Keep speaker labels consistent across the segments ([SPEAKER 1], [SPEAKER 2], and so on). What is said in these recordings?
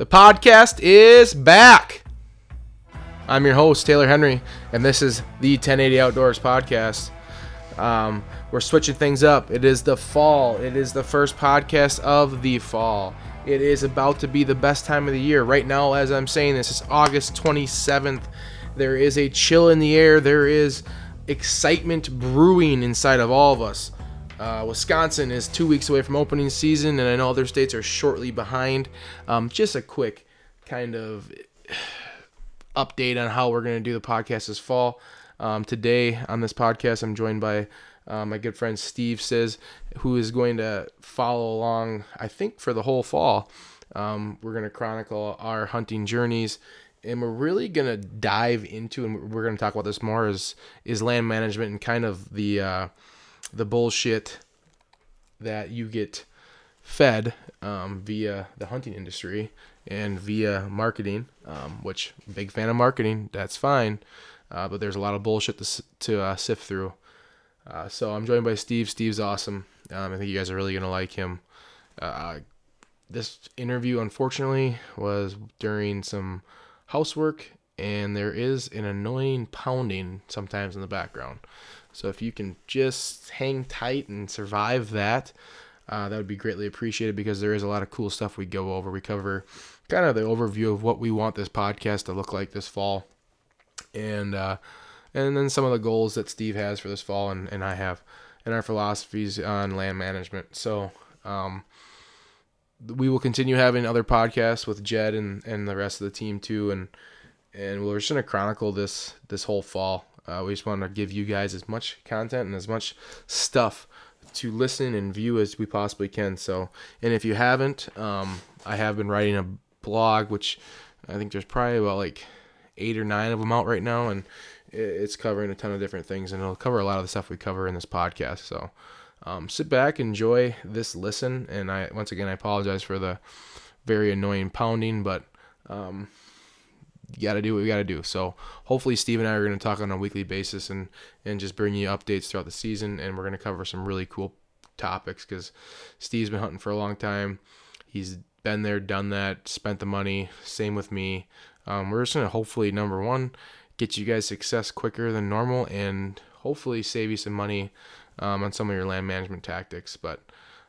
[SPEAKER 1] The podcast is back. I'm your host, Taylor Henry, and this is the 1080 Outdoors podcast. Um, we're switching things up. It is the fall. It is the first podcast of the fall. It is about to be the best time of the year. Right now, as I'm saying this, it's August 27th. There is a chill in the air. There is excitement brewing inside of all of us. Uh, Wisconsin is two weeks away from opening season, and I know other states are shortly behind. Um, just a quick kind of update on how we're going to do the podcast this fall. Um, today on this podcast, I'm joined by uh, my good friend Steve Says, who is going to follow along, I think, for the whole fall. Um, we're going to chronicle our hunting journeys and we're really gonna dive into and we're gonna talk about this more is is land management and kind of the uh, the bullshit that you get fed um, via the hunting industry and via marketing, um, which big fan of marketing. That's fine, uh, but there's a lot of bullshit to to uh, sift through. Uh, so I'm joined by Steve. Steve's awesome. Um, I think you guys are really gonna like him. Uh, this interview, unfortunately, was during some housework, and there is an annoying pounding sometimes in the background. So if you can just hang tight and survive that, uh, that would be greatly appreciated because there is a lot of cool stuff we go over. We cover kind of the overview of what we want this podcast to look like this fall, and uh, and then some of the goals that Steve has for this fall and, and I have, and our philosophies on land management. So um, we will continue having other podcasts with Jed and, and the rest of the team too, and and we're just gonna chronicle this this whole fall. Uh, we just want to give you guys as much content and as much stuff to listen and view as we possibly can. So, and if you haven't, um, I have been writing a blog, which I think there's probably about like eight or nine of them out right now, and it's covering a ton of different things, and it'll cover a lot of the stuff we cover in this podcast. So, um, sit back, enjoy this listen, and I once again I apologize for the very annoying pounding, but um, got to do what we got to do. So hopefully Steve and I are going to talk on a weekly basis and and just bring you updates throughout the season, and we're going to cover some really cool topics because Steve's been hunting for a long time. He's been there, done that, spent the money. Same with me. Um, we're just going to hopefully number one get you guys success quicker than normal, and hopefully save you some money um, on some of your land management tactics. But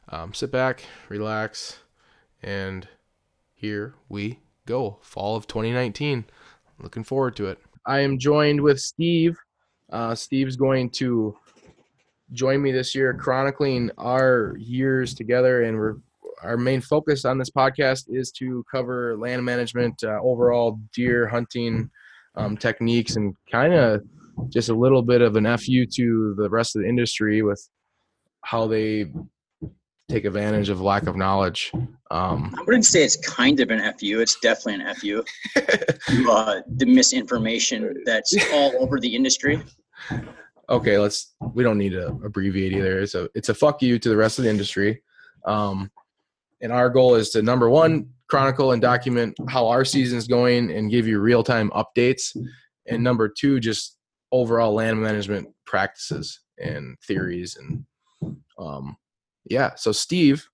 [SPEAKER 1] um, sit back, relax, and here we go. Fall of 2019. Looking forward to it. I am joined with Steve. Uh, Steve's going to join me this year, chronicling our years together, and we're our main focus on this podcast is to cover land management, uh, overall deer hunting um, techniques, and kind of just a little bit of an fu to the rest of the industry with how they take advantage of lack of knowledge. Um,
[SPEAKER 2] I wouldn't say it's kind of an FU. It's definitely an FU. uh, the misinformation that's all over the industry.
[SPEAKER 1] Okay, let's. We don't need to abbreviate either. It's a it's a fuck you to the rest of the industry. Um, and our goal is to number one chronicle and document how our season is going and give you real time updates. And number two, just overall land management practices and theories and um, yeah. So Steve,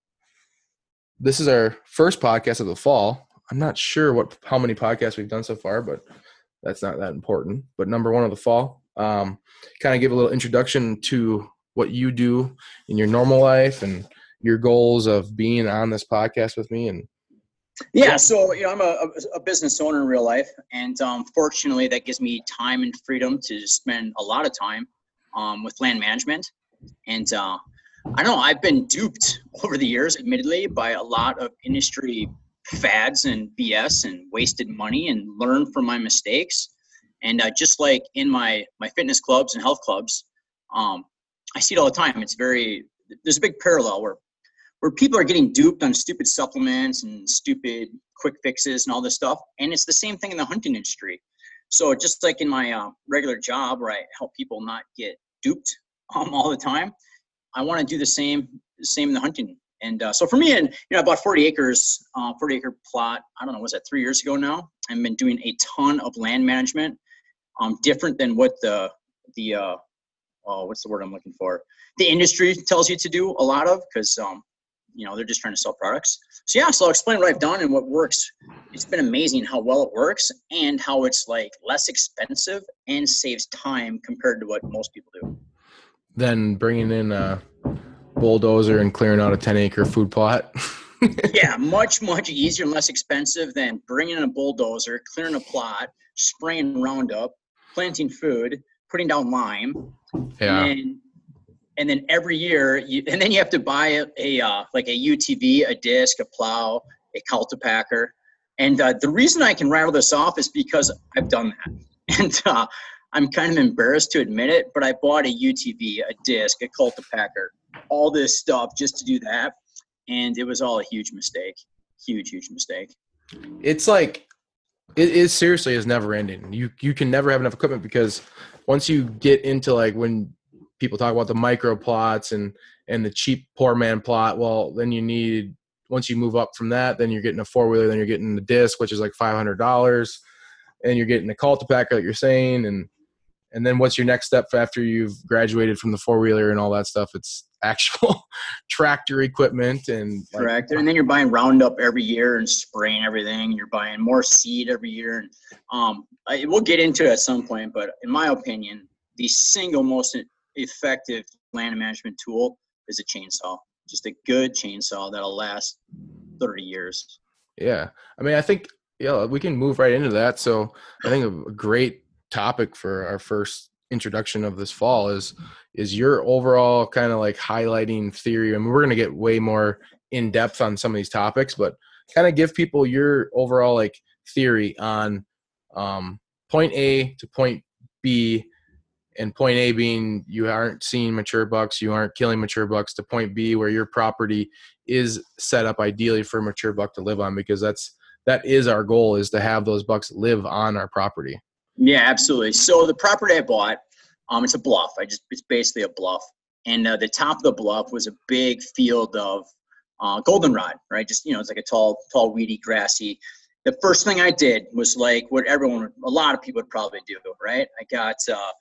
[SPEAKER 1] this is our first podcast of the fall. I'm not sure what how many podcasts we've done so far, but that's not that important. But number one of the fall, um, kind of give a little introduction to what you do in your normal life and your goals of being on this podcast with me and
[SPEAKER 2] yeah so you know i'm a, a business owner in real life and um, fortunately that gives me time and freedom to spend a lot of time um, with land management and uh, I know. I've been duped over the years, admittedly, by a lot of industry fads and BS and wasted money and learned from my mistakes. And uh, just like in my my fitness clubs and health clubs, um, I see it all the time. It's very there's a big parallel where where people are getting duped on stupid supplements and stupid quick fixes and all this stuff, and it's the same thing in the hunting industry. So just like in my uh, regular job, where I help people not get duped um, all the time, I want to do the same same in the hunting. And uh, so for me, and you know, I bought 40 acres, uh, 40 acre plot. I don't know, was that three years ago now? I've been doing a ton of land management, um, different than what the the uh, oh, what's the word I'm looking for? The industry tells you to do a lot of because um, you know they're just trying to sell products. So yeah, so I'll explain what I've done and what works it's been amazing how well it works and how it's like less expensive and saves time compared to what most people do.
[SPEAKER 1] Then bringing in a bulldozer and clearing out a 10 acre food plot.
[SPEAKER 2] yeah, much, much easier and less expensive than bringing in a bulldozer, clearing a plot, spraying Roundup, planting food, putting down lime.
[SPEAKER 1] Yeah.
[SPEAKER 2] And, and then every year, you, and then you have to buy a, a uh, like a UTV, a disc, a plow, a cultipacker. And uh, the reason I can rattle this off is because I've done that. And uh, I'm kind of embarrassed to admit it, but I bought a UTV, a disc, a cultipacker, all this stuff just to do that. And it was all a huge mistake. Huge, huge mistake.
[SPEAKER 1] It's like it is seriously is never ending. You you can never have enough equipment because once you get into like when people talk about the micro plots and and the cheap poor man plot, well then you need once you move up from that, then you're getting a four wheeler, then you're getting the disc, which is like five hundred dollars, and you're getting the cultipacker like you're saying, and and then what's your next step after you've graduated from the four wheeler and all that stuff? It's actual tractor equipment and
[SPEAKER 2] like, tractor, and then you're buying Roundup every year and spraying everything. You're buying more seed every year, and um, I, we'll get into it at some point. But in my opinion, the single most effective land management tool is a chainsaw. Just a good chainsaw that'll last 30 years.
[SPEAKER 1] Yeah, I mean, I think yeah, we can move right into that. So I think a great topic for our first introduction of this fall is is your overall kind of like highlighting theory and we're going to get way more in depth on some of these topics but kind of give people your overall like theory on um, point a to point b and point a being you aren't seeing mature bucks you aren't killing mature bucks to point b where your property is set up ideally for a mature buck to live on because that's that is our goal is to have those bucks live on our property
[SPEAKER 2] yeah, absolutely. So the property I bought, um, it's a bluff. I just it's basically a bluff, and uh, the top of the bluff was a big field of uh, goldenrod, right? Just you know, it's like a tall, tall, weedy, grassy. The first thing I did was like what everyone, a lot of people would probably do, right? I got uh,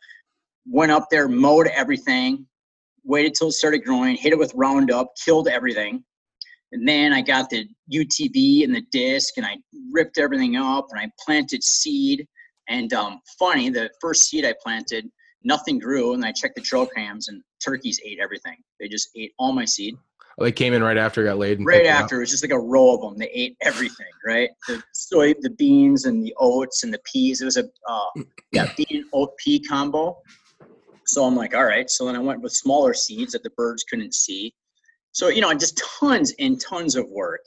[SPEAKER 2] went up there, mowed everything, waited till it started growing, hit it with Roundup, killed everything, and then I got the UTV and the disc, and I ripped everything up, and I planted seed and um, funny, the first seed I planted, nothing grew, and I checked the trail cams, and turkeys ate everything. They just ate all my seed.
[SPEAKER 1] Oh, they came in right after it got laid.
[SPEAKER 2] right after, it was just like a row of them. They ate everything, right? The soy, the beans, and the oats, and the peas. It was a uh, yeah bean oat pea combo. So I'm like, all right. So then I went with smaller seeds that the birds couldn't see. So you know, just tons and tons of work,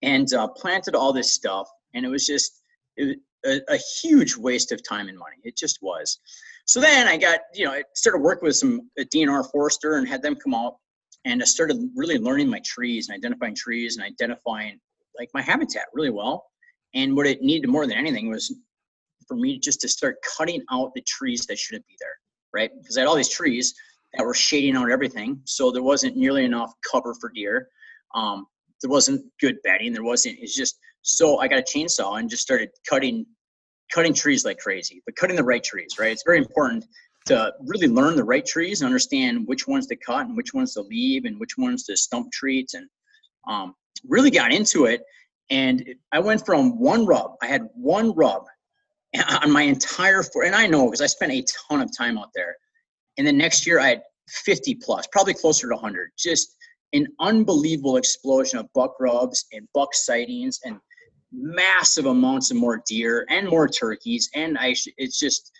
[SPEAKER 2] and uh, planted all this stuff, and it was just it, a, a huge waste of time and money. It just was. So then I got, you know, I started working with some DNR forester and had them come out and I started really learning my trees and identifying trees and identifying like my habitat really well. And what it needed more than anything was for me just to start cutting out the trees that shouldn't be there, right? Because I had all these trees that were shading out everything, so there wasn't nearly enough cover for deer. Um, there wasn't good bedding. There wasn't. It's just so I got a chainsaw and just started cutting cutting trees like crazy, but cutting the right trees, right? It's very important to really learn the right trees and understand which ones to cut and which ones to leave and which ones to stump treat and um, really got into it. And I went from one rub, I had one rub on my entire, for, and I know because I spent a ton of time out there. And then next year I had 50 plus, probably closer to 100. Just an unbelievable explosion of buck rubs and buck sightings and massive amounts of more deer and more turkeys and I it's just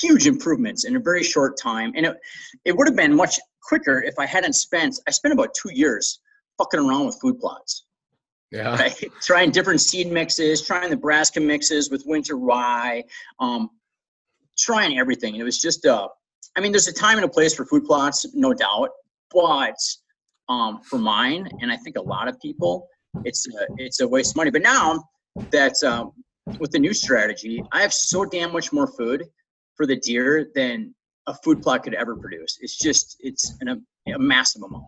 [SPEAKER 2] huge improvements in a very short time and it, it would have been much quicker if I hadn't spent I spent about two years fucking around with food plots
[SPEAKER 1] yeah
[SPEAKER 2] right? trying different seed mixes trying brassica mixes with winter rye um, trying everything and it was just uh I mean there's a time and a place for food plots no doubt but um, for mine and I think a lot of people it's a, it's a waste of money. But now that um, with the new strategy, I have so damn much more food for the deer than a food plot could ever produce. It's just it's an, a, massive amount.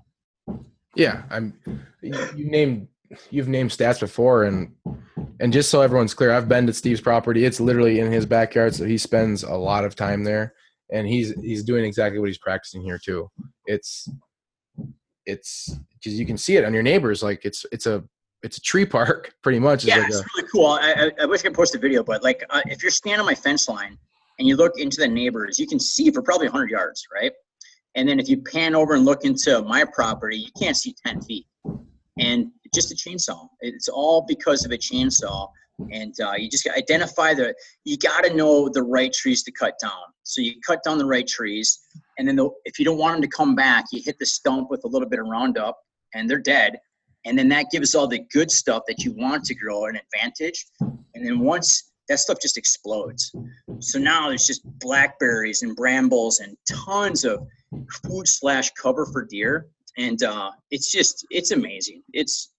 [SPEAKER 1] Yeah, I'm. You named you've named stats before, and and just so everyone's clear, I've been to Steve's property. It's literally in his backyard, so he spends a lot of time there, and he's he's doing exactly what he's practicing here too. It's it's because you can see it on your neighbors. Like it's it's a it's a tree park pretty much.
[SPEAKER 2] yeah,
[SPEAKER 1] like
[SPEAKER 2] it's
[SPEAKER 1] a,
[SPEAKER 2] really cool. I, I, I wish I could post a video, but like uh, if you're standing on my fence line and you look into the neighbors, you can see for probably 100 yards, right? And then if you pan over and look into my property, you can't see 10 feet. And just a chainsaw. It's all because of a chainsaw. And uh, you just identify the, you got to know the right trees to cut down. So you cut down the right trees. And then the, if you don't want them to come back, you hit the stump with a little bit of Roundup and they're dead. And then that gives all the good stuff that you want to grow an advantage. And then once that stuff just explodes. So now there's just blackberries and brambles and tons of food slash cover for deer. And uh, it's just, it's amazing. It's,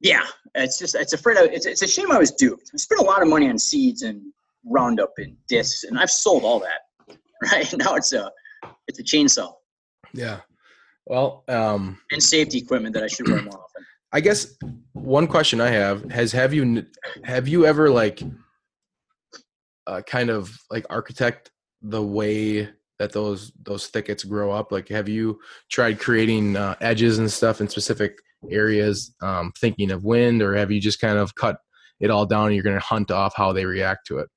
[SPEAKER 2] yeah, it's just, it's afraid of, it's, it's a shame I was duped. I spent a lot of money on seeds and Roundup and discs, and I've sold all that. Right now it's a, it's a chainsaw
[SPEAKER 1] yeah. Well, um,
[SPEAKER 2] and safety equipment that I should wear more often.
[SPEAKER 1] I guess one question I have has have you have you ever like uh, kind of like architect the way that those those thickets grow up? Like, have you tried creating uh, edges and stuff in specific areas, um, thinking of wind, or have you just kind of cut it all down and you're going to hunt off how they react to it?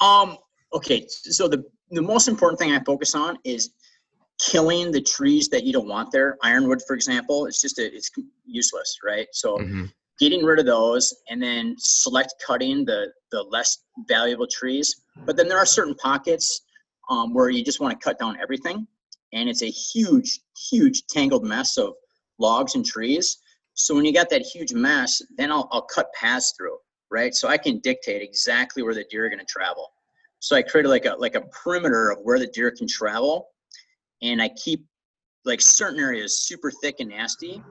[SPEAKER 2] Um. Okay. So the the most important thing I focus on is killing the trees that you don't want there. Ironwood, for example, it's just a, it's useless, right? So
[SPEAKER 1] Mm-hmm.
[SPEAKER 2] getting rid of those and then select cutting the the less valuable trees. But then there are certain pockets um, where you just want to cut down everything, and it's a huge, huge tangled mess of logs and trees. So when you got that huge mess, then I'll, I'll cut paths through, right? So I can dictate exactly where the deer are going to travel. So I created like a like a perimeter of where the deer can travel, and I keep like certain areas super thick and nasty,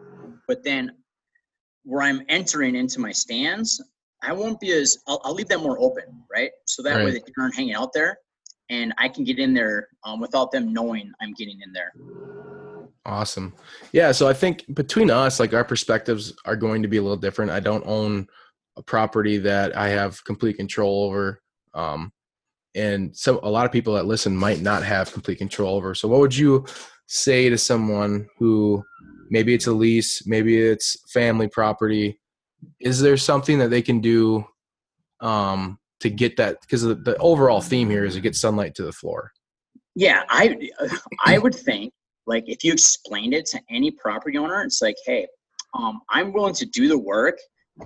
[SPEAKER 2] but then where I'm entering into my stands, I won't be as I'll, I'll leave them more open, right? So that way
[SPEAKER 1] Right.
[SPEAKER 2] the deer aren't hanging out there, and I can get in there um, without them knowing I'm getting in there.
[SPEAKER 1] Awesome. Yeah. So I think between us, like our perspectives are going to be a little different. I don't own a property that I have complete control over. Um, and so a lot of people that listen might not have complete control over. So what would you say to someone who maybe it's a lease, maybe it's family property? Is there something that they can do um, to get that? Because the, the overall theme here is to get sunlight to the floor.
[SPEAKER 2] Yeah, I I would think like if you explained it to any property owner, it's like, hey, um, I'm willing to do the work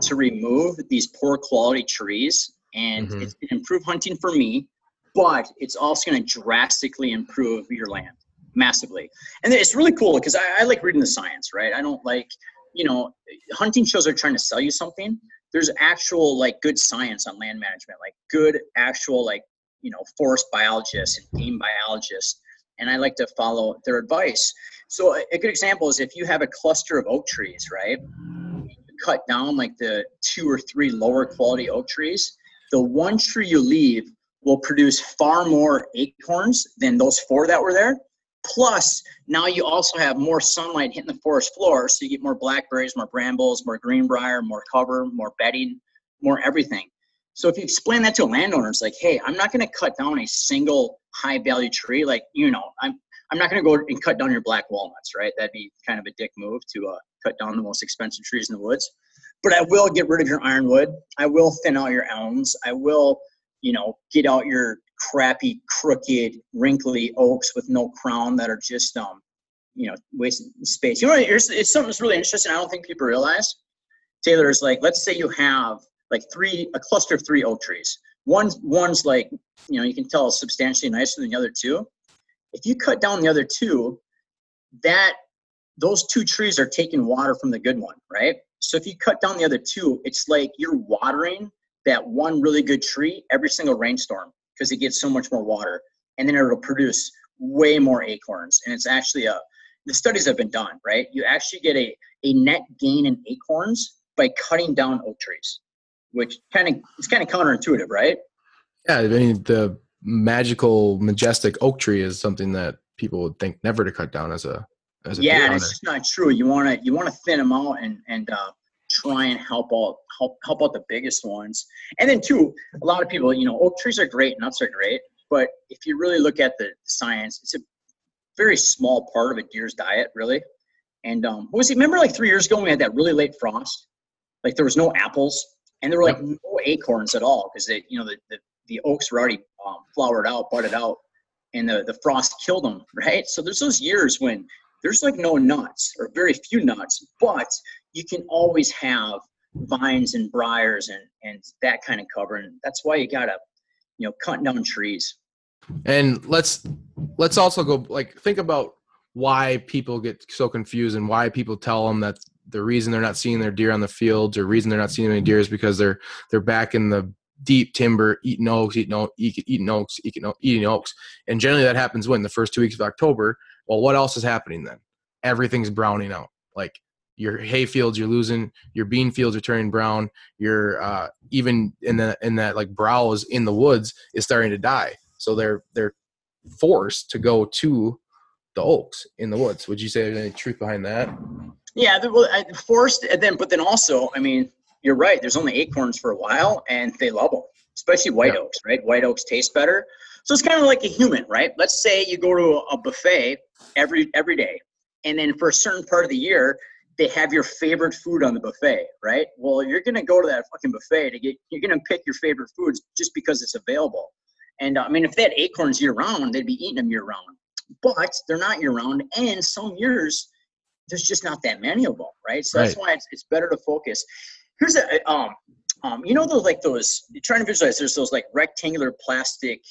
[SPEAKER 2] to remove these poor quality trees, and
[SPEAKER 1] Mhm.
[SPEAKER 2] it's going to improve hunting for me, but it's also going to drastically improve your land massively. And it's really cool because I, I like reading the science, right? I don't like, you know, hunting shows are trying to sell you something. There's actual like good science on land management, like good actual like you know forest biologists and game biologists and i like to follow their advice so a, a good example is if you have a cluster of oak trees right cut down like the two or three lower quality oak trees the one tree you leave will produce far more acorns than those four that were there plus now you also have more sunlight hitting the forest floor so you get more blackberries more brambles more greenbrier more cover more bedding more everything so if you explain that to a landowner, it's like, hey, I'm not going to cut down a single high value tree. Like, you know, I'm I'm not going to go and cut down your black walnuts, right? That'd be kind of a dick move to uh, cut down the most expensive trees in the woods. But I will get rid of your ironwood. I will thin out your elms. I will, you know, get out your crappy, crooked, wrinkly oaks with no crown that are just, um, you know, wasting space. You know, here's, it's something that's really interesting. I don't think people realize. Taylor is like, let's say you have like three a cluster of three oak trees. One's one's like you know you can tell substantially nicer than the other two. If you cut down the other two, that those two trees are taking water from the good one, right? So if you cut down the other two, it's like you're watering that one really good tree every single rainstorm because it gets so much more water, and then it'll produce way more acorns. And it's actually a the studies have been done, right? You actually get a a net gain in acorns by cutting down oak trees which kind of it's kind of counterintuitive, right?
[SPEAKER 1] Yeah, I mean the magical, majestic oak tree is something that people would think never to cut down as a as a
[SPEAKER 2] Yeah, and it's just not true. You want to you want to thin them out and and uh, try and help out help help out the biggest ones. And then two, a lot of people, you know, oak trees are great, nuts are great, but if you really look at the science, it's a very small part of a deer's diet, really. And um, what was it? Remember, like three years ago, when we had that really late frost. Like there was no apples, and there were like no acorns at all because they, you know, the, the, the oaks were already um, flowered out, budded out, and the the frost killed them. Right. So there's those years when there's like no nuts or very few nuts, but you can always have vines and briars and and that kind of cover, and that's why you gotta, you know, cut down trees.
[SPEAKER 1] And let's let's also go like think about why people get so confused and why people tell them that the reason they're not seeing their deer on the fields or reason they're not seeing any deer is because they're they're back in the deep timber eating oaks eating oaks eating oaks eating, eating oaks. And generally that happens when? The first two weeks of october. Well what else is happening then? Everything's browning out. Like your hay fields you're losing your bean fields are turning brown your uh, even in the in that like browse in the woods is starting to die. So they're they're forced to go to the oaks in the woods. Would you say there's any truth behind that?
[SPEAKER 2] Yeah well, forced and then but then also i mean you're right there's only acorns for a while and they love them especially white yeah. oaks right? White oaks taste better. So it's kind of like a human right? Let's say you go to a buffet every every day and then for a certain part of the year they have your favorite food on the buffet, right? Well, you're gonna go to that fucking buffet to get. You're gonna pick your favorite foods just because it's available. And uh, I mean, if they had acorns year round, they'd be eating them year round. But they're not year round, and some years there's just not that many of them, right? So right. that's why it's, it's better to focus. Here's a um um you know those like those you're trying to visualize. There's those like rectangular plastic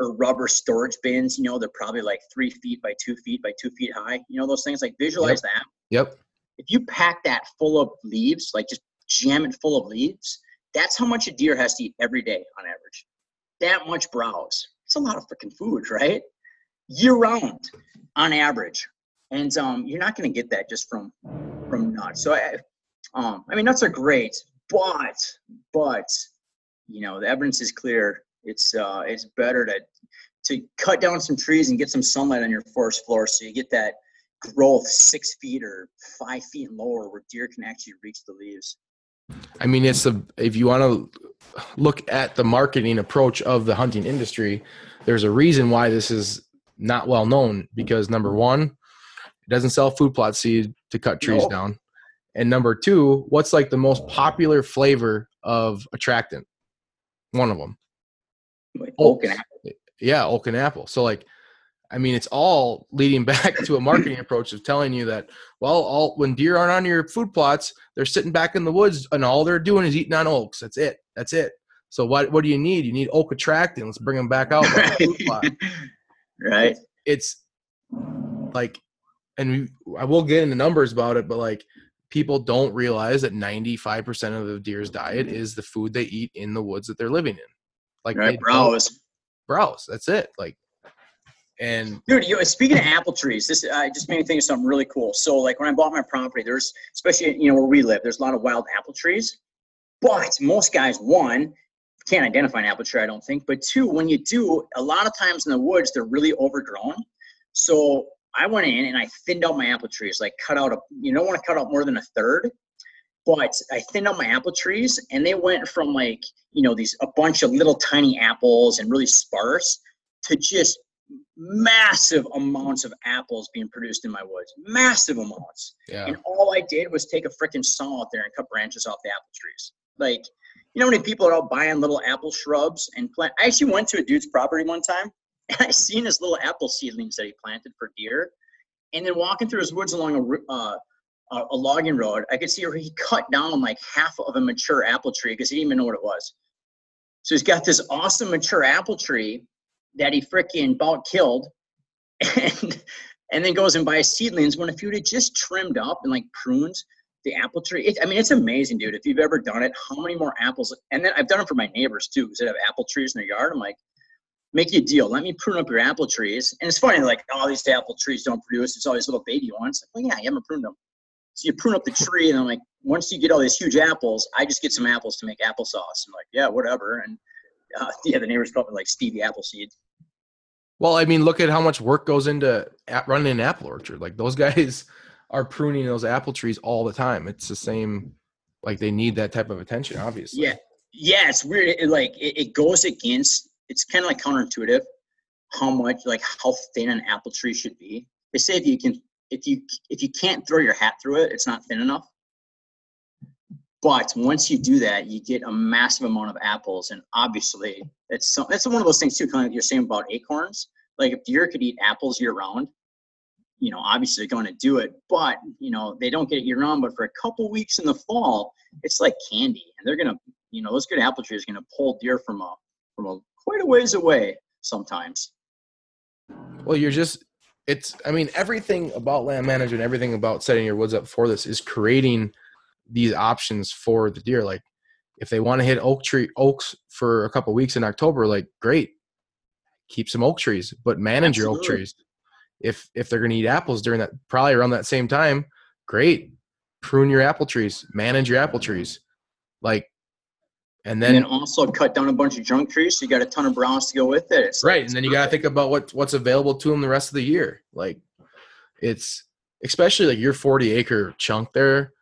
[SPEAKER 2] or rubber storage bins. You know, they're probably like three feet by two feet by two feet high. You know those things. Like visualize
[SPEAKER 1] yep.
[SPEAKER 2] that.
[SPEAKER 1] Yep
[SPEAKER 2] if you pack that full of leaves, like just jam it full of leaves, that's how much a deer has to eat every day on average. That much browse. It's a lot of freaking food, right? Year round on average. And um, you're not going to get that just from from nuts. So I, um, I mean, nuts are great, but but you know the evidence is clear. It's uh, it's better to to cut down some trees and get some sunlight on your forest floor so you get that growth six feet or five feet lower where deer can actually reach the leaves.
[SPEAKER 1] I mean, it's a if you want to look at the marketing approach of the hunting industry, there's a reason why this is not well known because number one, it doesn't sell food plot seed to cut trees down, and number two, what's like the most popular flavor of attractant? One of them,
[SPEAKER 2] like oak and apple.
[SPEAKER 1] Yeah, oak and apple. So like I mean, it's all leading back to a marketing approach of telling you that, well, all when deer aren't on your food plots, they're sitting back in the woods and all they're doing is eating on oaks. That's it. That's it. So what what do you need? You need oak attractant. Let's bring them back out.
[SPEAKER 2] right. right.
[SPEAKER 1] It's like, and we, I will get into numbers about it, but like people don't realize that 95% of the deer's diet is the food they eat in the woods that they're living in. Like
[SPEAKER 2] right, browse.
[SPEAKER 1] Browse. That's it. Like and
[SPEAKER 2] dude, you know, speaking of apple trees, this uh, just made me think of something really cool. So, like when I bought my property, there's especially you know where we live, there's a lot of wild apple trees. But most guys, one, can't identify an apple tree, I don't think. But two, when you do, a lot of times in the woods, they're really overgrown. So I went in and I thinned out my apple trees, like cut out a. You don't want to cut out more than a third. But I thinned out my apple trees, and they went from like you know these a bunch of little tiny apples and really sparse to just massive amounts of apples being produced in my woods. Massive amounts.
[SPEAKER 1] Yeah.
[SPEAKER 2] And all I did was take a freaking saw out there and cut branches off the apple trees. Like, you know, many people are out buying little apple shrubs and plant. I actually went to a dude's property one time and I seen his little apple seedlings that he planted for deer. And then walking through his woods along a, uh, a logging road, I could see where he cut down like half of a mature apple tree because he didn't even know what it was. So he's got this awesome mature apple tree that he freaking about killed and and then goes and buys seedlings when if you'd have just trimmed up and like prunes the apple tree it, i mean it's amazing dude if you've ever done it how many more apples and then i've done it for my neighbors too because they have apple trees in their yard i'm like make you a deal let me prune up your apple trees and it's funny like all oh, these apple trees don't produce it's all these little baby ones like, well yeah you haven't pruned them so you prune up the tree and i'm like once you get all these huge apples i just get some apples to make applesauce i'm like yeah whatever and uh, yeah the neighbors call me like stevie appleseed
[SPEAKER 1] well, I mean, look at how much work goes into running an apple orchard. Like those guys are pruning those apple trees all the time. It's the same. Like they need that type of attention, obviously.
[SPEAKER 2] Yeah, yeah. It's weird. It, like it, it goes against. It's kind of like counterintuitive. How much, like how thin an apple tree should be. They say if you can if you if you can't throw your hat through it, it's not thin enough. But once you do that, you get a massive amount of apples, and obviously, it's some, that's one of those things too. Kind of like you're saying about acorns. Like if deer could eat apples year round, you know, obviously they're going to do it. But you know, they don't get it year round. But for a couple weeks in the fall, it's like candy, and they're gonna, you know, those good apple trees are gonna pull deer from a from a quite a ways away sometimes.
[SPEAKER 1] Well, you're just it's I mean everything about land management, everything about setting your woods up for this is creating these options for the deer. Like if they want to hit oak tree oaks for a couple weeks in October, like great, keep some oak trees, but manage Absolutely. your oak trees. If if they're going to eat apples during that, probably around that same time, great, prune your apple trees, manage your apple trees, like, and then,
[SPEAKER 2] and then also cut down a bunch of junk trees. So you got a ton of browse to go with it.
[SPEAKER 1] It's right, and then you got to think about what what's available to them the rest of the year. Like, it's especially like your forty acre chunk there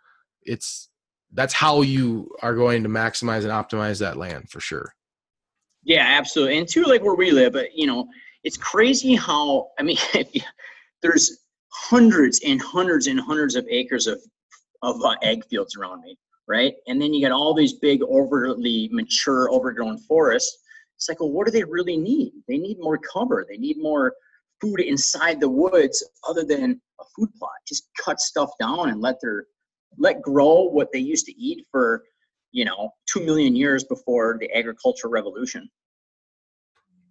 [SPEAKER 1] it's that's how you are going to maximize and optimize that land for sure.
[SPEAKER 2] Yeah, absolutely. And too, like where we live, but you know, it's crazy how I mean, there's hundreds and hundreds and hundreds of acres of of uh, ag fields around me, right? And then you got all these big, overly mature, overgrown forests. It's like, well, what do they really need? They need more cover. They need more food inside the woods, other than a food plot. Just cut stuff down and let their let grow what they used to eat for you know two million years before the agricultural revolution.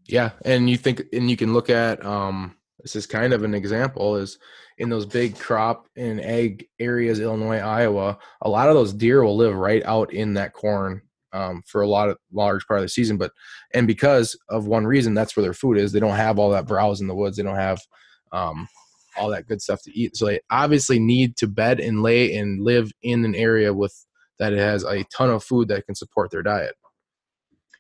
[SPEAKER 1] Yeah and you think and you can look at um this is kind of an example is in those big crop and ag areas illinois iowa a lot of those deer will live right out in that corn um, for a lot of large part of the season but and because of one reason that's where their food is. They don't have all that browse in the woods. They don't have um, all that good stuff to eat. So they obviously need to bed and lay and live in an area with that it has a ton of food that can support their diet.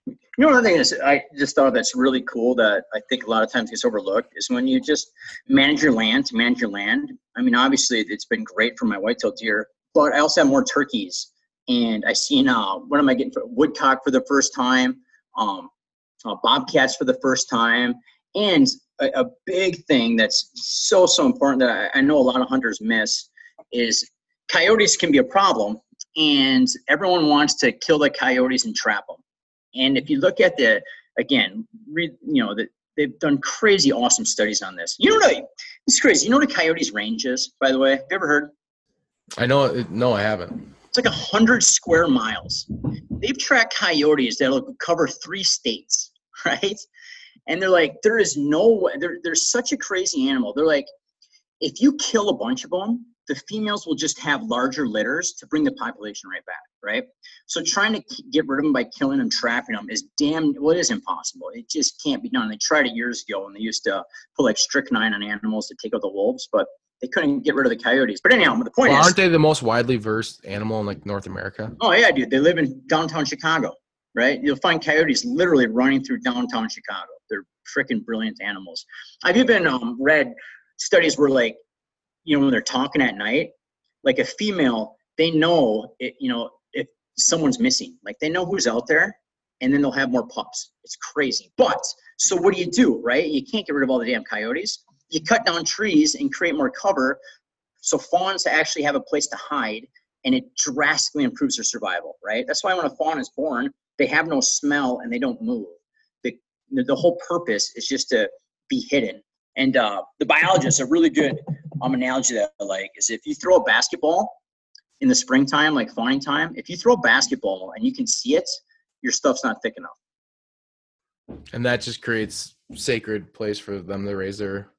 [SPEAKER 2] You know, another thing is I just thought that's really cool that I think a lot of times gets overlooked is when you just manage your land to manage your land. I mean, obviously it's been great for my white-tailed deer, but I also have more turkeys. And I seen uh, what am I getting for woodcock for the first time, um, uh, bobcats for the first time, and a, a big thing that's so so important that I, I know a lot of hunters miss is coyotes can be a problem, and everyone wants to kill the coyotes and trap them. And if you look at the again, read you know that they've done crazy awesome studies on this. You know what? It's crazy. You know what a coyote's range is, by the way? Have you ever heard?
[SPEAKER 1] I know. Uh, no, I haven't.
[SPEAKER 2] It's like a hundred square miles. They've tracked coyotes that'll cover three states, right? And they're like there is no they're, they're such a crazy animal. They're like if you kill a bunch of them the females will just have larger litters to bring the population right back right? So trying to get rid of them by killing them trapping them is damn well it is impossible. It just can't be done. They tried it years ago and they used to put like strychnine on animals to take out the wolves but they couldn't get rid of the coyotes. But anyhow the point
[SPEAKER 1] well,
[SPEAKER 2] is
[SPEAKER 1] aren't they the most widely versed animal in like north america?
[SPEAKER 2] Oh yeah dude. They live in downtown chicago right you'll find coyotes literally running through downtown chicago they're freaking brilliant animals. I've even um, read studies where like, you know, when they're talking at night, like a female, they know it, you know, if someone's missing, like they know who's out there and then they'll have more pups. It's crazy. But so what do you do, right? You can't get rid of all the damn coyotes. You cut down trees and create more cover so fawns actually have a place to hide and it drastically improves their survival, right? That's why when a fawn is born, they have no smell and they don't move the, the whole purpose is just to be hidden. And uh, the biologists, a really good um, analogy that I like is if you throw a basketball in the springtime, like fawning time, if you throw a basketball and you can see it, your stuff's not thick enough.
[SPEAKER 1] And that just creates sacred place for them to raise their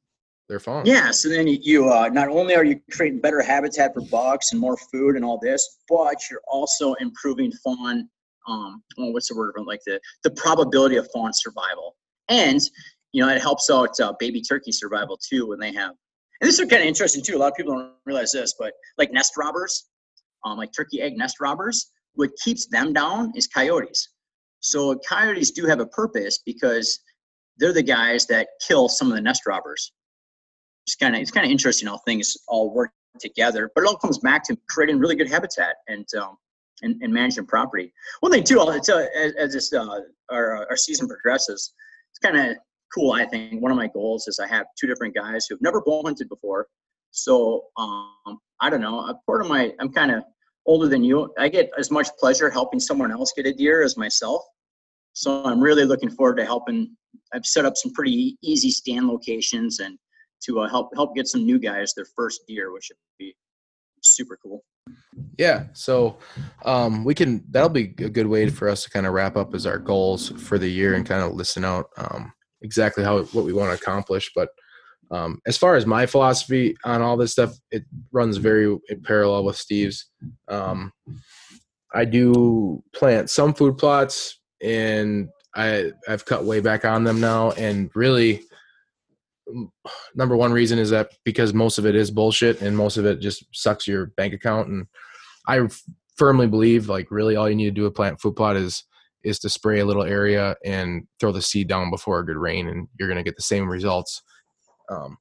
[SPEAKER 1] their fawn.
[SPEAKER 2] Yeah. So then you uh, not only are you creating better habitat for bucks and more food and all this, but you're also improving fawn um, well, what's the word like the the probability of fawn survival, and you know it helps out uh, baby turkey survival too when they have. And this is kind of interesting too. A lot of people don't realize this, but like nest robbers, um, like turkey egg nest robbers, what keeps them down is coyotes. So coyotes do have a purpose because they're the guys that kill some of the nest robbers. It's kind of it's kind of interesting how things all work together, but it all comes back to creating really good habitat and um, and, and managing property. One thing too, it's, uh, as, as uh, our, our season progresses, it's kind of cool. I think one of my goals is I have two different guys who've never bow hunted before. So um, I don't know. A part of my, I'm kind of older than you. I get as much pleasure helping someone else get a deer as myself. So I'm really looking forward to helping. I've set up some pretty easy stand locations and to uh, help help get some new guys their first deer, which would be super cool.
[SPEAKER 1] Yeah, so um, we can. That'll be a good way for us to kind of wrap up as our goals for the year and kind of listen out um, exactly how what we want to accomplish. But um, as far as my philosophy on all this stuff, it runs very in parallel with Steve's. Um, I do plant some food plots, and I I've cut way back on them now, and really number one reason is that because most of it is bullshit and most of it just sucks your bank account and i firmly believe like really all you need to do with plant food plot is is to spray a little area and throw the seed down before a good rain and you're going to get the same results um,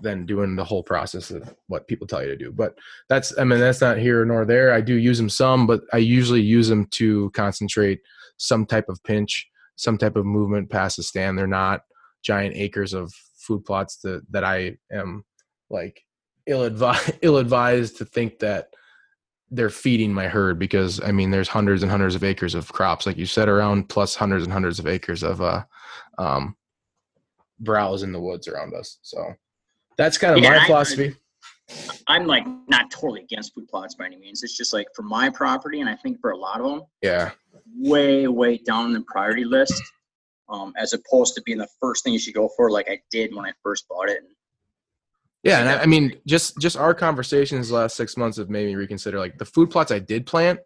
[SPEAKER 1] than doing the whole process of what people tell you to do. But that's i mean that's not here nor there. I do use them some but i usually use them to concentrate some type of pinch some type of movement past the stand. They're not giant acres of food plots that that I am like ill advised ill advised to think that they're feeding my herd because I mean there's hundreds and hundreds of acres of crops like you said around plus hundreds and hundreds of acres of uh um browse in the woods around us. So that's kind of yeah, my philosophy.
[SPEAKER 2] I'm like not totally against food plots by any means. It's just like for my property, and I think for a lot of them,
[SPEAKER 1] yeah,
[SPEAKER 2] way way down the priority list um, as opposed to being the first thing you should go for, like I did when I first bought it.
[SPEAKER 1] Yeah, and I, I mean, just just our conversations the last six months have made me reconsider. Like the food plots I did plant,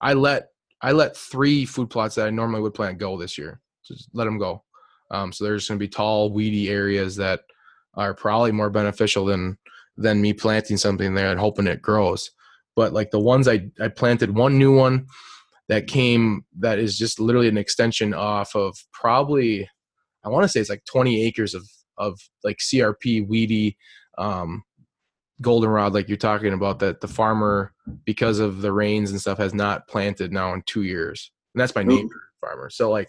[SPEAKER 1] I let I let three food plots that I normally would plant go this year. Just let them go. Um, so there's going to be tall, weedy areas that are probably more beneficial than than me planting something there and hoping it grows. But like the ones I I planted one new one that came that is just literally an extension off of probably I want to say it's like 20 acres of of like CRP weedy um, goldenrod like you're talking about that the farmer because of the rains and stuff has not planted now in two years. And that's my neighbor farmer. So like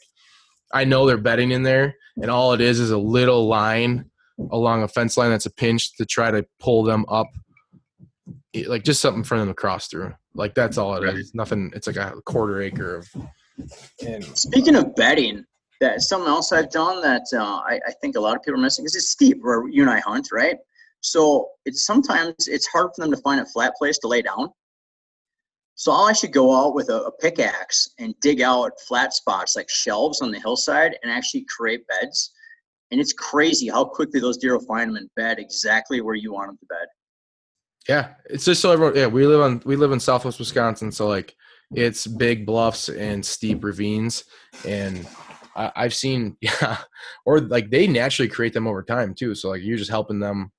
[SPEAKER 1] I know they're bedding in there and all it is is a little line along a fence line that's a pinch to try to pull them up like just something for them to cross through. Like that's all it right. is. Nothing. It's like a quarter acre of.
[SPEAKER 2] And, Speaking of bedding, that something else I've done that uh, I, I, think a lot of people are missing is it's steep where you and I hunt, right? So it's sometimes it's hard for them to find a flat place to lay down. So I'll actually go out with a, a pickaxe and dig out flat spots like shelves on the hillside and actually create beds. And it's crazy how quickly those deer will find them in bed exactly where you want them to bed.
[SPEAKER 1] Yeah, it's just so everyone. Yeah, we live on we live in Southwest Wisconsin, so like it's big bluffs and steep ravines, and I, I've seen yeah, or like they naturally create them over time too. So like you're just helping them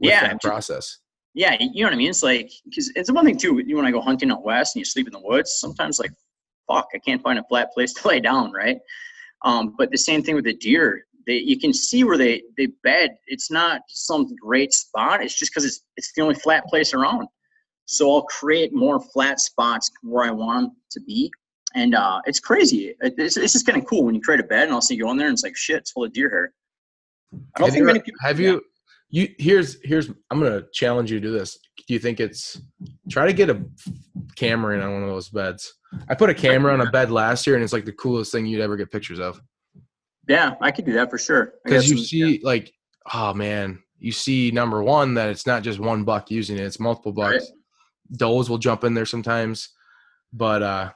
[SPEAKER 1] with yeah, that process.
[SPEAKER 2] Yeah, you know what I mean. It's like because it's one thing too. You when I go hunting out west and you sleep in the woods, sometimes like fuck, I can't find a flat place to lay down, right? Um, but the same thing with the deer they you can see where they they bed. It's not some great spot. It's just because it's it's the only flat place around. So I'll create more flat spots where I want them to be, and uh, it's crazy. It's, it's just kind of cool when you create a bed and I'll see you go in there and it's like shit, it's full of deer hair.
[SPEAKER 1] I don't have think you, many people. Have you? You here's here's I'm gonna challenge you to do this. Do you think it's try to get a camera in on one of those beds? I put a camera on a bed last year and it's like the coolest thing you'd ever get pictures of.
[SPEAKER 2] Yeah, I could do that for sure.
[SPEAKER 1] Because you see, yeah. like, oh man, you see number one that it's not just one buck using it; it's multiple bucks. Right. Does will jump in there sometimes, but uh,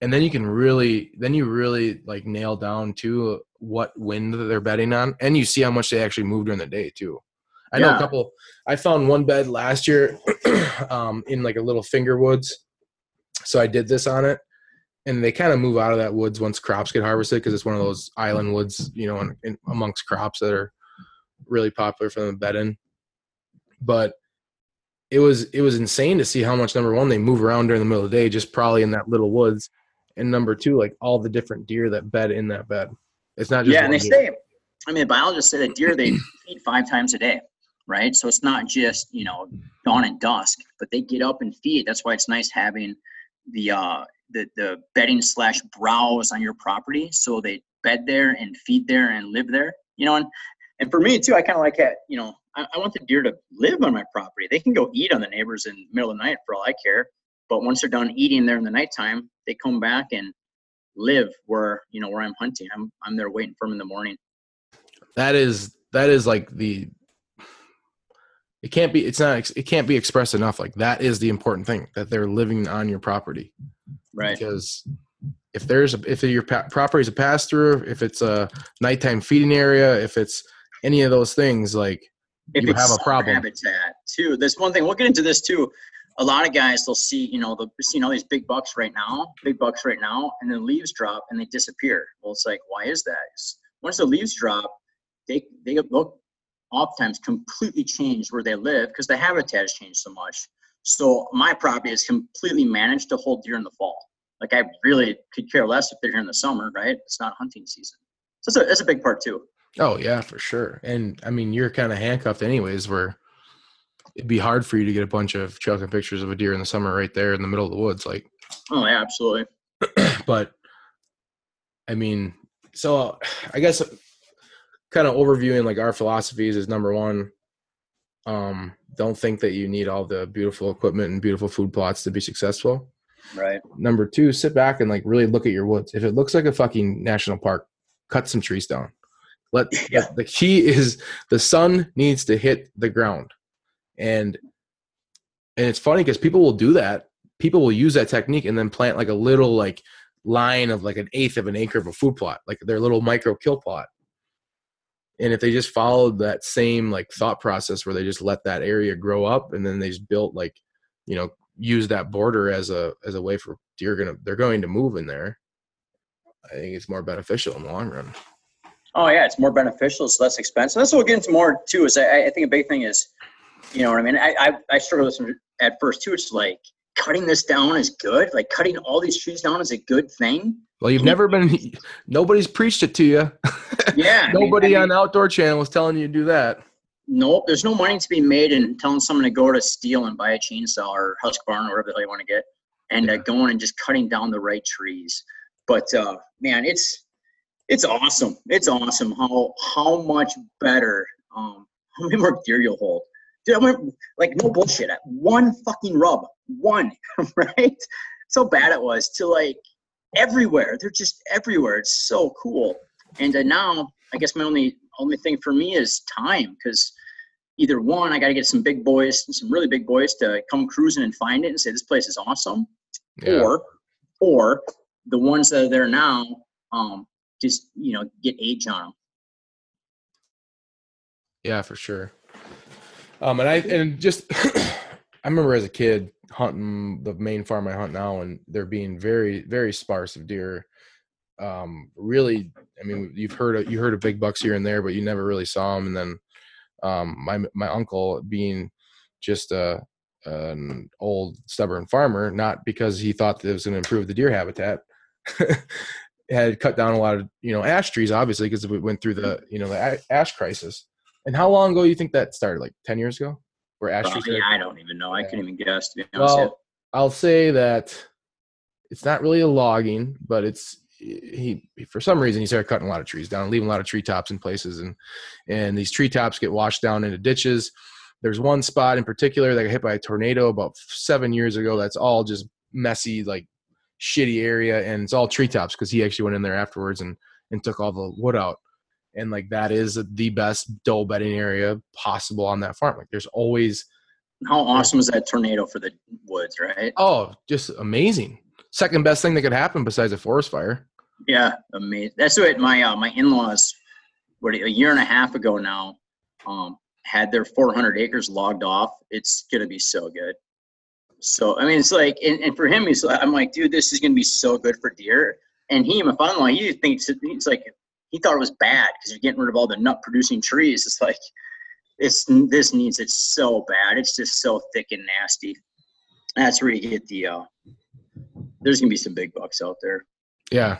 [SPEAKER 1] and then you can really, then you really like nail down to what wind they're bedding on, and you see how much they actually move during the day too. I yeah. know a couple. I found one bed last year, um, in like a little finger woods. So I did this on it, and they kind of move out of that woods once crops get harvested because it's one of those island woods, you know, in, in, amongst crops that are really popular for them to bed in. But it was it was insane to see how much number one they move around during the middle of the day, just probably in that little woods, and number two, like all the different deer that bed in that bed. It's not just
[SPEAKER 2] yeah, and they deer. say, I mean, biologists say that deer they feed five times a day, right? So it's not just you know dawn and dusk, but they get up and feed. That's why it's nice having the uh, the, the bedding slash browse on your property. So they bed there and feed there and live there, you know, and, and for me too, I kind of like it, you know, I, I want the deer to live on my property. They can go eat on the neighbors in the middle of the night for all I care. But once they're done eating there in the nighttime, they come back and live where you know where I'm hunting. I'm I'm there waiting for them in the morning.
[SPEAKER 1] That is that is like the it can't be it's not it can't be expressed enough like that is the important thing that they're living on your property
[SPEAKER 2] right.
[SPEAKER 1] Because if there's a, if your property is a pass through if it's a nighttime feeding area if it's any of those things like
[SPEAKER 2] if
[SPEAKER 1] you have a problem.
[SPEAKER 2] habitat too. There's one thing we'll get into this too. A lot of guys they'll see you know they'll see all these big bucks right now big bucks right now and then leaves drop and they disappear. Well it's like why is that? It's, once the leaves drop they they look oftentimes completely changed where they live because the habitat has changed so much. So my property is completely managed to hold deer in the fall. Like I really could care less if they're here in the summer, right? It's not hunting season. So that's a, that's a big part too.
[SPEAKER 1] Oh yeah, for sure. And I mean, you're kind of handcuffed anyways, where it'd be hard for you to get a bunch of chucking pictures of a deer in the summer right there in the middle of the woods. Like,
[SPEAKER 2] oh yeah, absolutely.
[SPEAKER 1] but I mean, so I guess kind of overviewing like our philosophies is number one um don't think that you need all the beautiful equipment and beautiful food plots to be successful.
[SPEAKER 2] Right.
[SPEAKER 1] Number two sit back and like really look at your woods. If it looks like a fucking national park cut some trees down. Let yeah. the, the key is the sun needs to hit the ground. And and it's funny because people will do that. People will use that technique and then plant like a little like line of like an eighth of an acre of a food plot like their little micro kill plot and if they just followed that same like thought process where they just let that area grow up and then they just built like you know use that border as a as a way for deer gonna they're going to move in there i think it's more beneficial in the long run.
[SPEAKER 2] Oh yeah it's more beneficial it's less expensive. That's what we'll get into more too is i, I think a big thing is you know what i mean? I i, I struggle with this at first too it's like cutting this down is good? Like cutting all these trees down is a good thing
[SPEAKER 1] well, you've never been. Nobody's preached it to you.
[SPEAKER 2] Yeah.
[SPEAKER 1] Nobody I mean, on Outdoor Channel is telling you to do that.
[SPEAKER 2] Nope. There's no money to be made in telling someone to go to Stihl and buy a chainsaw or Husqvarna or whatever the hell you want to get, and uh, yeah. uh, going and just cutting down the right trees. But uh, man, it's it's awesome. It's awesome how how much better um, how many more deer you'll hold. Dude, I went like no bullshit. At one fucking rub, one right. So bad it was to like everywhere. They're just everywhere. It's so cool. And uh, now, I guess my only only thing for me is time because either one, I got to get some big boys, some really big boys to come cruising and find it and say this place is awesome, yeah. or or the ones that are there now, um, just you know, get age on them.
[SPEAKER 1] Yeah, for sure. Um, and I and just I remember as a kid hunting the main farm I hunt now, and they're being very, very sparse of deer. Um, really, I mean, you've heard of, you heard of big bucks here and there, but you never really saw them. And then um, my my uncle being just a an old stubborn farmer, not because he thought that it was going to improve the deer habitat. had cut down a lot of you know ash trees obviously because we went through the you know the ash crisis and how long ago you think that started like 10 years ago Ash
[SPEAKER 2] uh, yeah, I don't even know. I couldn't even guess. To be honest well,
[SPEAKER 1] I'll say that it's not really a logging, but it's he for some reason he started cutting a lot of trees down, leaving a lot of treetops in places, and and these treetops get washed down into ditches. There's one spot in particular that got hit by a tornado about seven years ago. That's all just messy, like shitty area, and it's all treetops because he actually went in there afterwards and and took all the wood out and like that is the best doe bedding area possible on that farm. Like there's always.
[SPEAKER 2] How awesome is that tornado for the woods, right?
[SPEAKER 1] Oh, just amazing! Second best thing that could happen besides a forest fire.
[SPEAKER 2] Yeah, amazing. That's what my uh, my in laws, what a year and a half ago now, um, had their 400 acres logged off. It's gonna be so good. So I mean, it's like, and, and for him, he's like, I'm like, dude, this is gonna be so good for deer. And he, my father-in-law, he thinks it's like he thought it was bad because you're getting rid of all the nut producing trees. It's like it's this needs it's so bad. It's just so thick and nasty. That's where you get the uh there's gonna be some big bucks out there.
[SPEAKER 1] Yeah.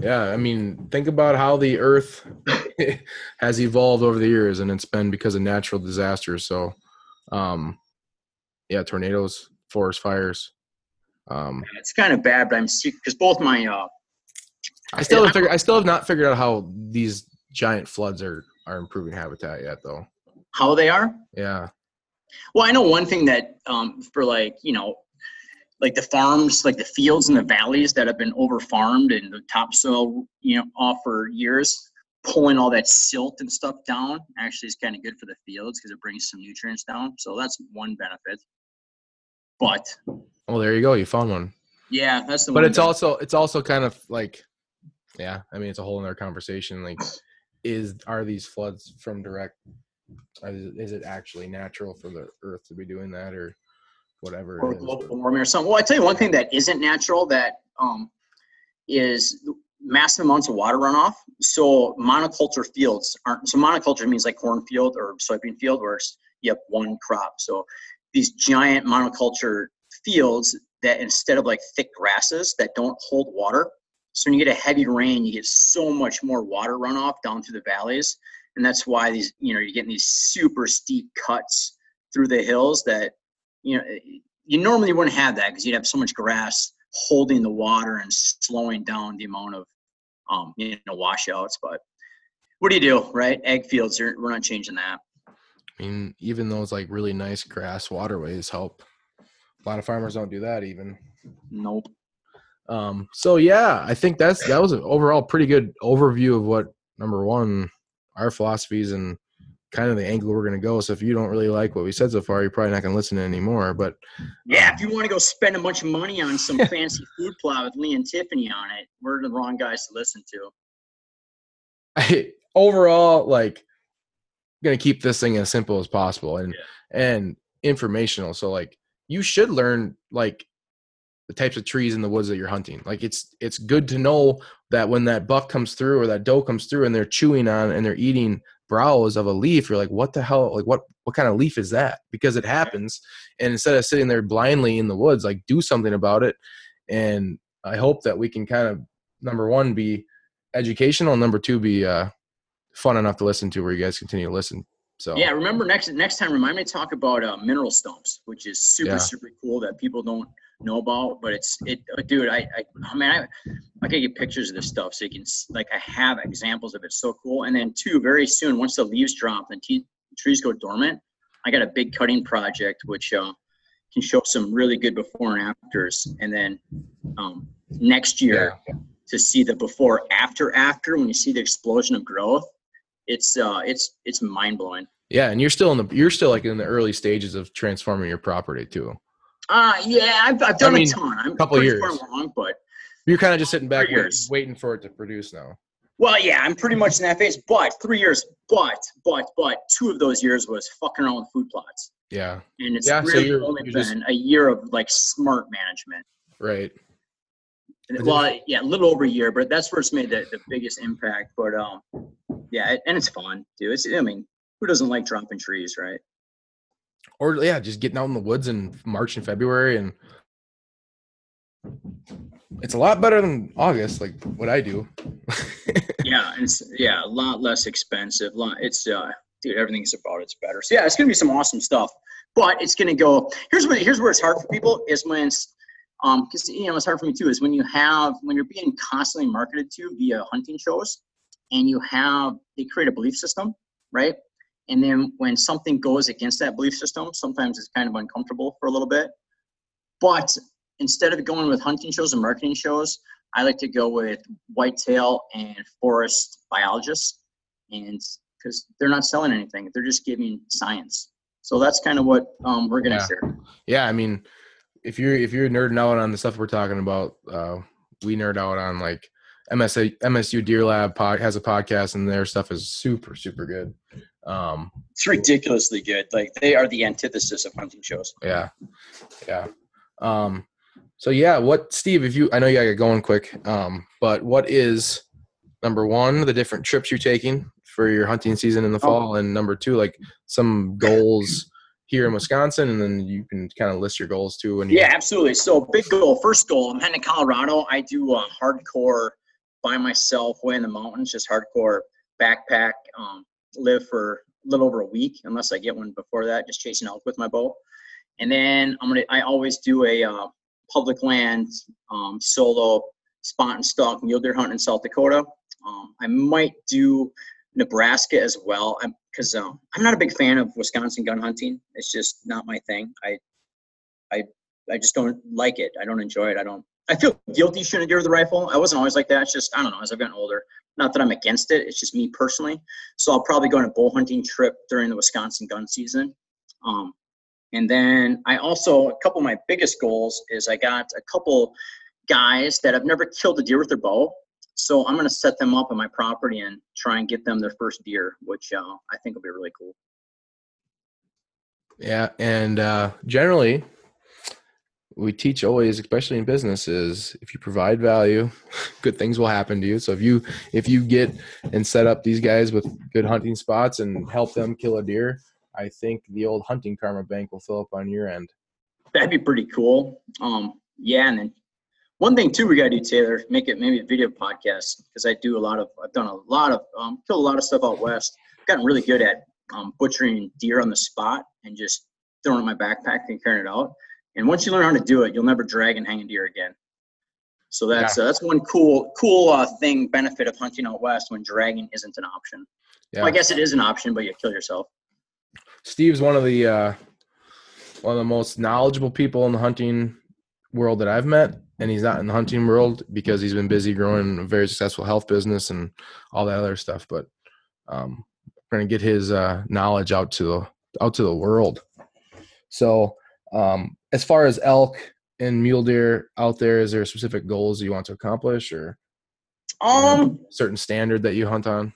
[SPEAKER 1] Yeah. I mean, think about how the earth has evolved over the years and it's been because of natural disasters. So um yeah, tornadoes, forest fires.
[SPEAKER 2] Um it's kind of bad, but I'm because both my uh
[SPEAKER 1] I still haven't figured, I still have not figured out how these giant floods are are improving habitat yet, though.
[SPEAKER 2] How they are?
[SPEAKER 1] Yeah.
[SPEAKER 2] Well, I know one thing that um, for like you know, like the farms, like the fields and the valleys that have been over farmed and the topsoil, you know, off for years, pulling all that silt and stuff down actually is kind of good for the fields because it brings some nutrients down. So that's one benefit. But
[SPEAKER 1] Well, there you go. You found one.
[SPEAKER 2] yeah, that's the.
[SPEAKER 1] But it's
[SPEAKER 2] benefit.
[SPEAKER 1] also it's also kind of like, yeah. I mean, it's a whole other conversation. Like, is are these floods from direct? Is, is it actually natural for the Earth to be doing that, or whatever?
[SPEAKER 2] or global warming or something. Well, I tell you one thing that isn't natural that um, is massive amounts of water runoff. So monoculture fields aren't. So monoculture means like cornfield or soybean field, where it's, you have one crop. So these giant monoculture fields that instead of like thick grasses that don't hold water. So when you get a heavy rain, you get so much more water runoff down through the valleys, and that's why these you know you're getting these super steep cuts through the hills that you know you normally wouldn't have that because you'd have so much grass holding the water and slowing down the amount of um, you know washouts. But what do you do, right? Ag fields, are, we're not changing that.
[SPEAKER 1] I mean, even those like really nice grass waterways help. A lot of farmers don't do that even.
[SPEAKER 2] Nope.
[SPEAKER 1] Um, so yeah, I think that's that was an overall pretty good overview of what number one our philosophies and kind of the angle we're gonna go. So if you don't really like what we said so far, you're probably not gonna listen anymore. But
[SPEAKER 2] Yeah, if you want to go spend a bunch of money on some fancy food plot with Lee and Tiffany on it, we're the wrong guys to listen to.
[SPEAKER 1] I, overall, like, gonna keep this thing as simple as possible and and informational. So like, you should learn like the types of trees in the woods that you're hunting. Like, it's it's good to know that when that buck comes through or that doe comes through and they're chewing on and they're eating browse of a leaf, you're like, what the hell? Like, what what kind of leaf is that? Because it happens. And instead of sitting there blindly in the woods, like, do something about it. And I hope that we can kind of number one be educational, number two be uh, fun enough to listen to, where you guys continue to listen. So
[SPEAKER 2] Yeah, remember next next time, remind me to talk about uh, mineral stumps, which is super
[SPEAKER 1] Yeah.
[SPEAKER 2] super cool that people don't know about. But it's it, uh, dude. I I, I mean, I I can get pictures of this stuff so you can like I have examples of it. So cool. And then two, very soon, once the leaves drop and te- trees go dormant, I got a big cutting project which uh, can show some really good before and afters. And then um, next year to see the before after after when you see the explosion of growth, it's uh it's it's mind blowing.
[SPEAKER 1] yeah, and you're still in the you're still like in the early stages of transforming your property too.
[SPEAKER 2] Uh yeah, I've, I've done
[SPEAKER 1] mean,
[SPEAKER 2] a ton. I'm
[SPEAKER 1] a
[SPEAKER 2] couple
[SPEAKER 1] years.
[SPEAKER 2] far along, but
[SPEAKER 1] You're kind of just sitting back
[SPEAKER 2] years.
[SPEAKER 1] waiting for it to produce now.
[SPEAKER 2] well, yeah, I'm pretty much in that phase. But three years, but but but two of those years was fucking around with food plots,
[SPEAKER 1] Yeah,
[SPEAKER 2] and it's
[SPEAKER 1] Yeah, so
[SPEAKER 2] really
[SPEAKER 1] you're-
[SPEAKER 2] only
[SPEAKER 1] you're
[SPEAKER 2] been
[SPEAKER 1] just-
[SPEAKER 2] a year of like smart management.
[SPEAKER 1] right.
[SPEAKER 2] Well, yeah, a little over a year, but that's where it's made the, the biggest impact. But um, yeah, it, and it's fun, dude. It's I mean, who doesn't like dropping trees, right?
[SPEAKER 1] Or yeah, just getting out in the woods in March and February, and it's a lot better than August, like what I do.
[SPEAKER 2] yeah, it's yeah, a lot less expensive. Lot, it's uh, dude, everything's about it's better. So yeah, it's gonna be some awesome stuff. But it's gonna go. Here's what here's where it's hard for people is when um because you know it's hard for me too is when you have when you're being constantly marketed to via hunting shows and you have they create a belief system right and then when something goes against that belief system sometimes it's kind of uncomfortable for a little bit but instead of going with hunting shows and marketing shows I like to go with whitetail and forest biologists, and because they're not selling anything, they're just giving science. So that's kind of what um, we're gonna
[SPEAKER 1] Yeah.
[SPEAKER 2] share.
[SPEAKER 1] yeah, I mean, if you're if you're nerding out on the stuff we're talking about, uh, we nerd out on like MSA, MSU Deer Lab pod, has a podcast, and their stuff is super super good. Um,
[SPEAKER 2] It's ridiculously good. Like they are the antithesis of hunting shows.
[SPEAKER 1] yeah, yeah. Um, so yeah, what Steve? If you, I know you gotta get going quick. Um, but what is number one the different trips you're taking for your hunting season in the
[SPEAKER 2] Oh.
[SPEAKER 1] fall, and number two, like some goals here in Wisconsin, and then you can kind of list your goals too. And
[SPEAKER 2] Yeah, absolutely. So big goal. First goal. I'm heading to Colorado. I do a hardcore by myself, way in the mountains, just hardcore backpack. Um, live for a little over a week, unless I get one before that. Just chasing elk with my bow. And then I'm gonna. I always do a uh, public land um, solo spot and stalk mule deer hunt in South Dakota. Um, I might do Nebraska as well. I'm because um, I'm not a big fan of Wisconsin gun hunting. It's just not my thing. I I I just don't like it. I don't enjoy it. I don't. I feel guilty shooting a deer with a rifle. I wasn't always like that. It's just I don't know. As I've gotten older, not that I'm against it. It's just me personally. So I'll probably go on a bow hunting trip during the Wisconsin gun season. Um, and then I also a couple of my biggest goals is I got a couple guys that have never killed a deer with their bow. So I'm going to set them up on my property and try and get them their first deer, which uh, I think will be really cool.
[SPEAKER 1] Yeah, and uh, generally, we teach always, especially in business, is if you provide value, good things will happen to you. So if you if you get and set up these guys with good hunting spots and help them kill a deer, I think the old hunting karma bank will fill up on your end.
[SPEAKER 2] That'd be pretty cool. Um, yeah, and then one thing too we gotta do, Taylor, make it maybe a video podcast because I do a lot of I've done a lot of um, killed a lot of stuff out west. I've gotten really good at um, butchering deer on the spot and just throwing in my backpack and carrying it out. And once you learn how to do it, you'll never drag and hang a deer again. So that's yeah. uh, that's one cool cool uh, thing benefit of hunting out west when dragging isn't an option. Yeah. Well, I guess it is an option, but you kill yourself.
[SPEAKER 1] Steve's one of the uh, one of the most knowledgeable people in the hunting world that I've met, and he's not in the hunting world because he's been busy growing a very successful health business and all that other stuff. But um, we're gonna get his uh, knowledge out to the out to the world. So, um, as far as elk and mule deer out there, is there specific goals you want to accomplish, or
[SPEAKER 2] um,
[SPEAKER 1] you know, certain standard that you hunt on?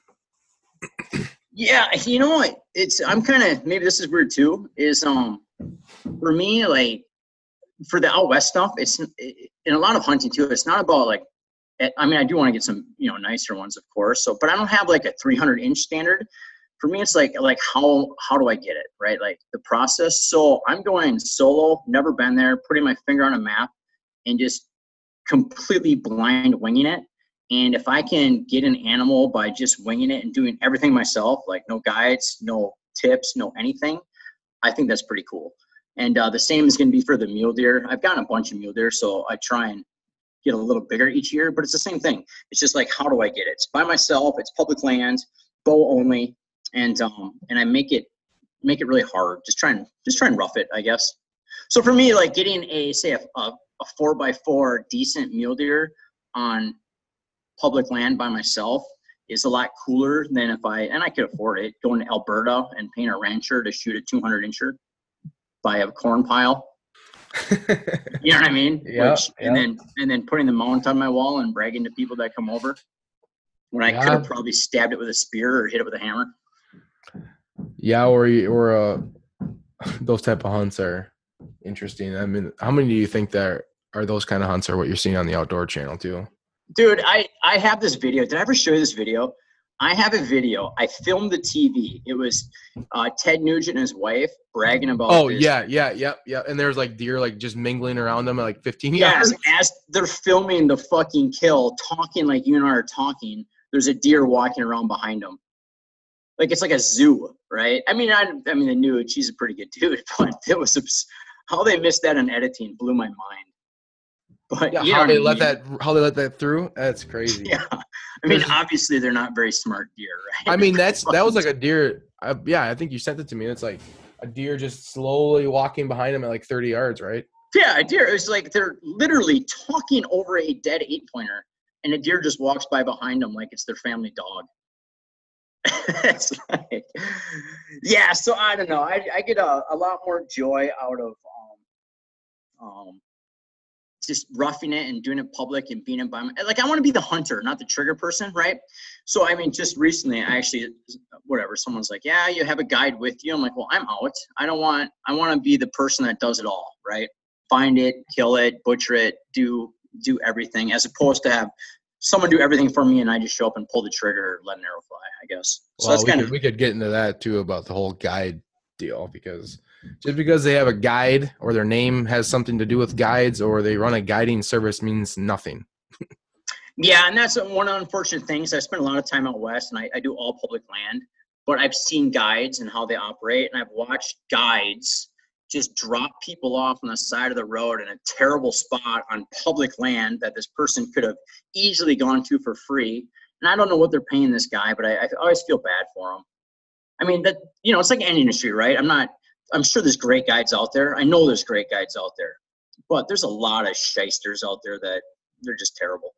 [SPEAKER 2] Yeah, you know what? It's I'm kind of maybe this is weird too. Is um for me like for the out west stuff, it's in a lot of hunting too. It's not about like eh, I mean I do want to get some you know nicer ones of course. So but I don't have like a 300 inch standard. For me, it's like like how how do I get it right? Like the process. So I'm going solo, never been there, putting my finger on a map, and just completely blind winging it and if I can get an animal by just winging it and doing everything myself, like no guides, no tips, no anything, I think that's pretty cool. And uh, the same is going to be for the mule deer. I've gotten a bunch of mule deer, so I try and get a little bigger each year, but it's the same thing. It's just like, how do I get it? It's by myself. It's public land, bow only, and um, and I make it make it really hard. Just try and just try and rough it, I guess. So for me, like getting a say a, a, a four by four decent mule deer on public land by myself is a lot cooler than if I and I could afford it going to Alberta and paying a rancher to shoot a 200 incher by a corn pile. you know what I mean?
[SPEAKER 1] Yeah.
[SPEAKER 2] Which, and then and then putting the mount on my wall and bragging to people that come over when I could have probably stabbed it with a spear or hit it with a hammer.
[SPEAKER 1] Yeah, or or uh, those type of hunts are interesting. I mean, how many do you think that are those kind of hunts are what you're seeing on the outdoor channel too?
[SPEAKER 2] dude i i have this video. Did i ever show you this video? I have a video. I filmed the tv it was uh, ted nugent and his wife bragging about
[SPEAKER 1] oh this. yeah yeah yeah yeah and there's like deer like just mingling around them at like 15
[SPEAKER 2] yards. as they're filming the fucking kill talking like you and i are talking there's a deer walking around behind them like it's like a zoo right i mean i, I mean the Nuge she's a pretty good dude but it was how they missed that in editing blew my mind but
[SPEAKER 1] yeah, how they let that how they let that through? That's crazy.
[SPEAKER 2] Yeah, I mean, obviously they're not very smart deer,
[SPEAKER 1] right? I mean, that's that was like a deer. I, yeah, I think you sent it to me. It's like a deer just slowly walking behind him at like 30 yards, right?
[SPEAKER 2] Yeah, a deer. It's like they're literally talking over a dead eight pointer, and a deer just walks by behind them like it's their family dog. it's like, yeah. So I don't know. I, I get a, a lot more joy out of um, um, just roughing it and doing it public and being my, like I want to be the hunter, not the trigger person, right? So I mean, just recently, I actually, whatever, someone's like, yeah, you have a guide with you. I'm like, well, I'm out. I don't want. I want to be the person that does it all, right? Find it, kill it, butcher it, do do everything, as opposed to have someone do everything for me and I just show up and pull the trigger, let an arrow fly. I guess.
[SPEAKER 1] So well, that's kind of we could get into that too about the whole guide deal because just because they have a guide or their name has something to do with guides or they run a guiding service means nothing.
[SPEAKER 2] yeah, and that's one unfortunate things. I spent a lot of time out west and I, I do all public land, but I've seen guides and how they operate, and I've watched guides just drop people off on the side of the road in a terrible spot on public land that this person could have easily gone to for free and I don't know what they're paying this guy, but I, I always feel bad for him. I mean that you know it's like any industry, right? I'm not. I'm sure there's great guides out there. I know there's great guides out there, but there's a lot of shysters out there that they're just terrible.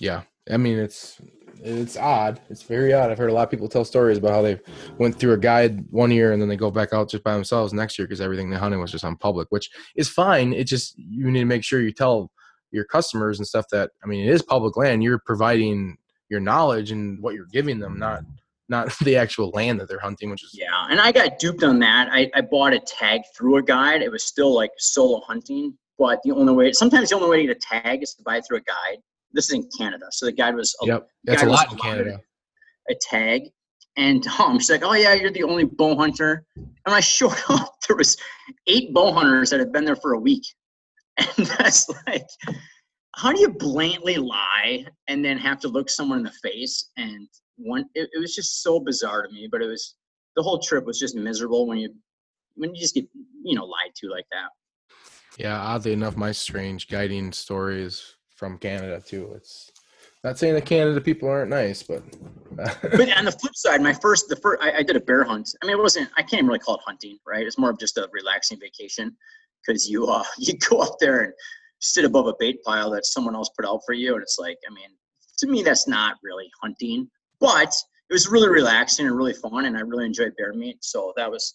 [SPEAKER 1] Yeah, I mean it's it's odd. It's very odd. I've heard a lot of people tell stories about how they went through a guide one year and then they go back out just by themselves next year because everything they hunted was just on public, which is fine. It just you need to make sure you tell your customers and stuff that I mean it is public land. You're providing your knowledge and what you're giving them, not not the actual land that they're hunting, which is
[SPEAKER 2] yeah. And I got duped on that. I, I bought a tag through a guide. It was still like solo hunting, but the only way sometimes the only way to get a tag is to buy through a guide. This is in Canada, so the guide was
[SPEAKER 1] yep. That's a lot in Canada.
[SPEAKER 2] A tag, and um, she's like, "Oh yeah, you're the only bow hunter." And I showed up. There was eight bow hunters that had been there for a week, and that's like, how do you blatantly lie and then have to look someone in the face? And one, it, it was just so bizarre to me. But it was the whole trip was just miserable when you when you just get you know lied to like that.
[SPEAKER 1] Yeah, oddly enough, my strange guiding stories from Canada too. It's not saying that Canada people aren't nice, but
[SPEAKER 2] but on the flip side, my first the first I, I, did a bear hunt. I mean, it wasn't I can't really call it hunting, right? It's more of just a relaxing vacation because you uh you go up there and sit above a bait pile that someone else put out for you, and it's like I mean, to me that's not really hunting, but it was really relaxing and really fun, and I really enjoyed bear meat. So that was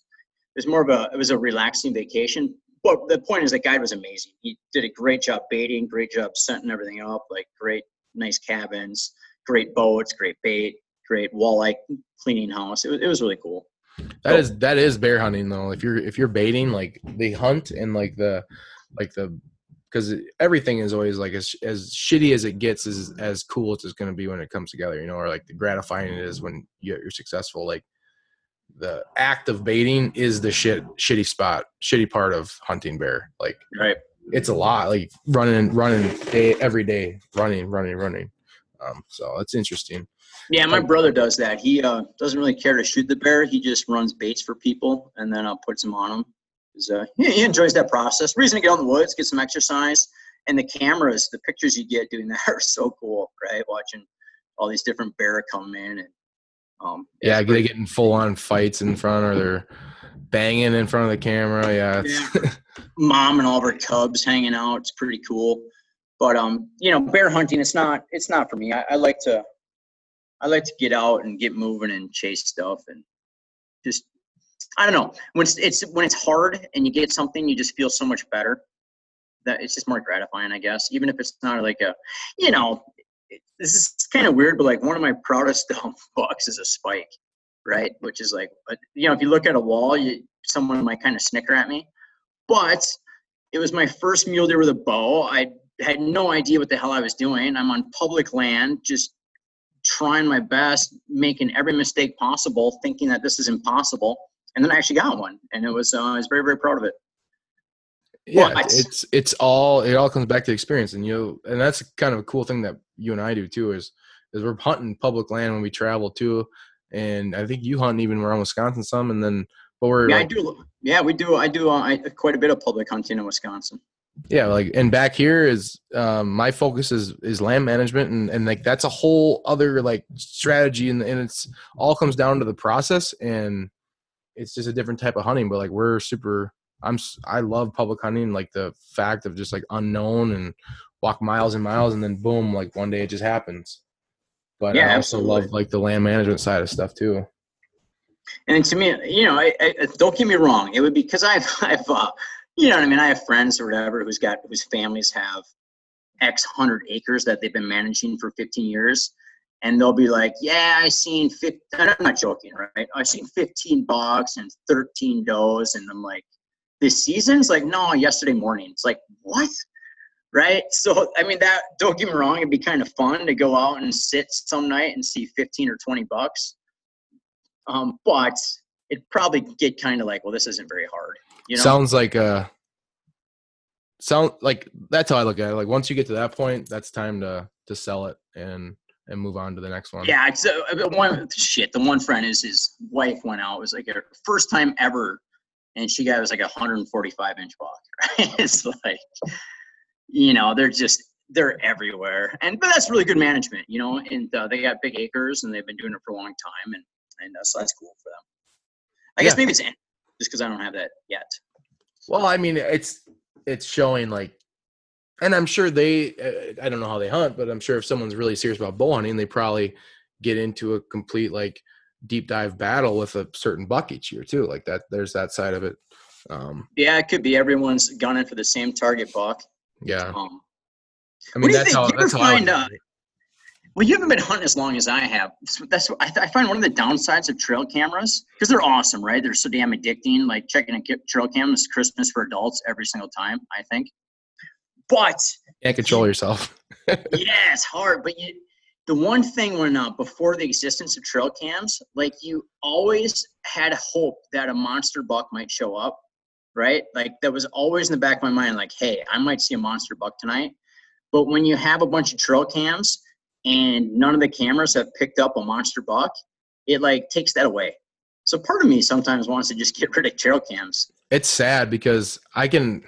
[SPEAKER 2] it was more of a it was a relaxing vacation but the point is that guide was amazing. He did a great job baiting, great job setting everything up, like great, nice cabins, great boats, great bait, great walleye cleaning house. It was, it was really cool.
[SPEAKER 1] That so, is that is bear hunting though. If you're if you're baiting, like they hunt and like the like the because everything is always like as as shitty as it gets is as cool as it's going to be when it comes together, you know, or like the gratifying it is when you're successful. Like the act of baiting is the shit shitty spot, shitty part of hunting bear. Like
[SPEAKER 2] right.
[SPEAKER 1] It's a lot. Like running running day every day, running, running, running. Um, so it's interesting.
[SPEAKER 2] Yeah, my brother does that. He uh, doesn't really care to shoot the bear. He just runs baits for people and then uh, puts them on them. Uh, he, he enjoys that process. Reason to get out in the woods, get some exercise, and the cameras, the pictures you get doing that are so cool, right? Watching all these different bear come in and
[SPEAKER 1] um, yeah, they get getting full on fights in front, or they're banging in front of the camera. Yeah,
[SPEAKER 2] yeah. mom and all of her cubs hanging out. It's pretty cool. But um, you know, bear hunting. It's not. It's not for me. I, I like to. I like to get out and get moving and chase stuff and just. I don't know. When it's, it's when it's hard and you get something, you just feel so much better. That it's just more gratifying, I guess. Even if it's not like a, you know, this is kind of weird, but like one of my proudest um, bucks is a spike, right? Which is like, you know, if you look at a wall, you someone might kind of snicker at me, but it was my first mule deer with a bow. I had no idea what the hell I was doing. I'm on public land, just trying my best, making every mistake possible, thinking that this is impossible, and then I actually got one, and it was uh, I was very very proud of it
[SPEAKER 1] yeah it's it's all it all comes back to experience and you and that's kind of a cool thing that you and i do too is is we're hunting public land when we travel too. And i think you hunt even around wisconsin some and then but we're
[SPEAKER 2] yeah like, i do yeah we do i do uh, I, quite a bit of public hunting in wisconsin.
[SPEAKER 1] Yeah like and back here is um my focus is is land management and and like that's a whole other like strategy and, and it's all comes down to the process and it's just a different type of hunting but like we're super I'm I love public hunting, like the fact of just like unknown and walk miles and miles, and then boom, like one day it just happens. But yeah, I also absolutely. love like the land management side of stuff too.
[SPEAKER 2] And to me, you know, I, I, don't get me wrong. It would be because I've, I've, uh, you know what I mean. I have friends or whatever who's got whose families have X hundred acres that they've been managing for 15 years, and they'll be like, "Yeah, I seen 15, I'm not joking, right? I seen 15 bucks and 13 does," and I'm like, this season's like, no, yesterday morning. It's like, what? Right? So, I mean, that, don't get me wrong, it'd be kind of fun to go out and sit some night and see 15 or 20 bucks. Um, but it'd probably get kind of like, well, this isn't very hard.
[SPEAKER 1] You know? Sounds like, uh, sound like that's how I look at it. Like once you get to that point, that's time to, to sell it and, and move on to the next one.
[SPEAKER 2] Yeah, it's uh, one shit. The one friend is his wife went out. It was like her first time ever and she got it was like a 145 inch buck. Right? it's like, you know, they're just they're everywhere, and but that's really good management, you know. And uh, they got big acres, and they've been doing it for a long time, and and uh, so that's cool for them. I guess maybe it's just because I don't have that yet.
[SPEAKER 1] Well, I mean, it's it's showing like, and I'm sure they. Uh, I don't know how they hunt, but I'm sure if someone's really serious about bow hunting, they probably get into a complete like deep dive battle with a certain buck each year too. Like that, there's that side of it. Um,
[SPEAKER 2] Yeah, it could be everyone's gunning for the same target buck.
[SPEAKER 1] Yeah,
[SPEAKER 2] Um,
[SPEAKER 1] I mean that's how that's how I
[SPEAKER 2] find,
[SPEAKER 1] would
[SPEAKER 2] uh. Well, you haven't been hunting as long as I have. That's what I, th- I find one of the downsides of trail cameras because they're awesome, right? They're so damn addicting. Like checking a trail cam is Christmas for adults every single time. I think, but
[SPEAKER 1] can't control yourself.
[SPEAKER 2] yeah, it's hard. But you, the one thing when uh, before the existence of trail cams, like you always had hope that a monster buck might show up, right? Like that was always in the back of my mind. Like, hey, I might see a monster buck tonight. But when you have a bunch of trail cams and none of the cameras have picked up a monster buck, it like takes that away. So part of me sometimes wants to just get rid of trail cams.
[SPEAKER 1] it's sad because I can.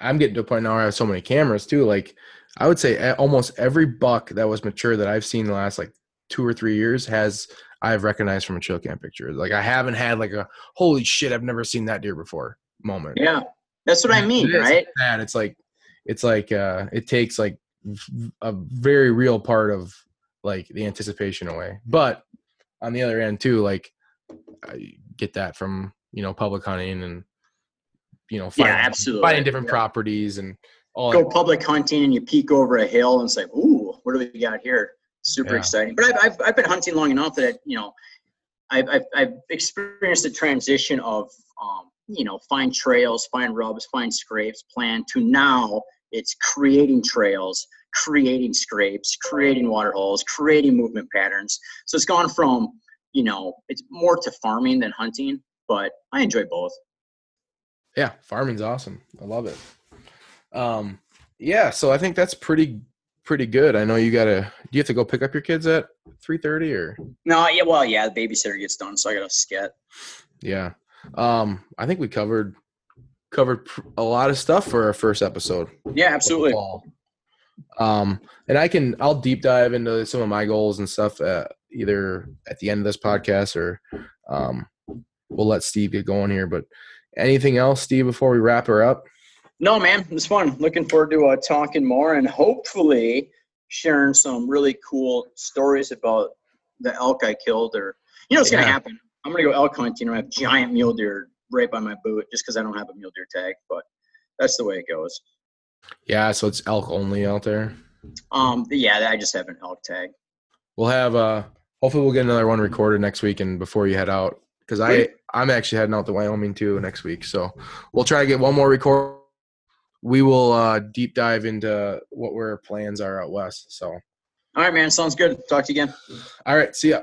[SPEAKER 1] I'm getting to a point now where I have so many cameras too. Like I would say eh, almost every buck that was mature that I've seen the last like two or three years has I've recognized from a trail cam picture. Like I haven't had like a holy shit I've never seen that deer before moment.
[SPEAKER 2] Yeah, that's what I mean, right?
[SPEAKER 1] that It's like it's like uh it takes like a very real part of like the anticipation away. But on the other end too, like I get that from you know public hunting and you know
[SPEAKER 2] Yeah,
[SPEAKER 1] finding,
[SPEAKER 2] absolutely.
[SPEAKER 1] finding different
[SPEAKER 2] Yeah.
[SPEAKER 1] properties and all
[SPEAKER 2] go
[SPEAKER 1] that.
[SPEAKER 2] public hunting and you peek over a hill and it's like, ooh, what do we got here? Super
[SPEAKER 1] Yeah.
[SPEAKER 2] exciting. But I've, I've, I've been hunting long enough that, you know, I've, I've, I've experienced the transition of, um, you know, find trails, find rubs, find scrapes plan to now it's creating trails, creating scrapes, creating water holes, creating movement patterns. So it's gone from, you know, it's more to farming than hunting, but I enjoy both.
[SPEAKER 1] Yeah, farming's awesome. I love it. Um, yeah, so I think that's pretty pretty good. I know you gotta. Do you have to go pick up your kids at three thirty or?
[SPEAKER 2] No, yeah, well, yeah, the babysitter gets done, so I got to sket.
[SPEAKER 1] Yeah. Um, I think we covered covered a lot of stuff for our first episode.
[SPEAKER 2] Yeah, absolutely.
[SPEAKER 1] Um, and I can I'll deep dive into some of my goals and stuff uh, either at the end of this podcast or um, we'll let Steve get going here. But anything else, Steve, before we wrap her up?
[SPEAKER 2] No, man, it was fun. Looking forward to uh, talking more and hopefully sharing some really cool stories about the elk I killed. Or you know what's
[SPEAKER 1] Yeah.
[SPEAKER 2] gonna happen? I'm gonna go elk hunting and I have giant mule deer right by my boot just because I don't have a mule deer tag. But that's the way it goes.
[SPEAKER 1] Yeah, so it's elk only out there.
[SPEAKER 2] Um, yeah, I just have an elk tag.
[SPEAKER 1] We'll have uh hopefully we'll get another one recorded next week and before you head out because I I'm actually heading out to Wyoming too next week. So we'll try to get one more record. We will uh deep dive into what our plans are out west. So
[SPEAKER 2] All right, man. Sounds good. Talk to you again.
[SPEAKER 1] all right, see ya.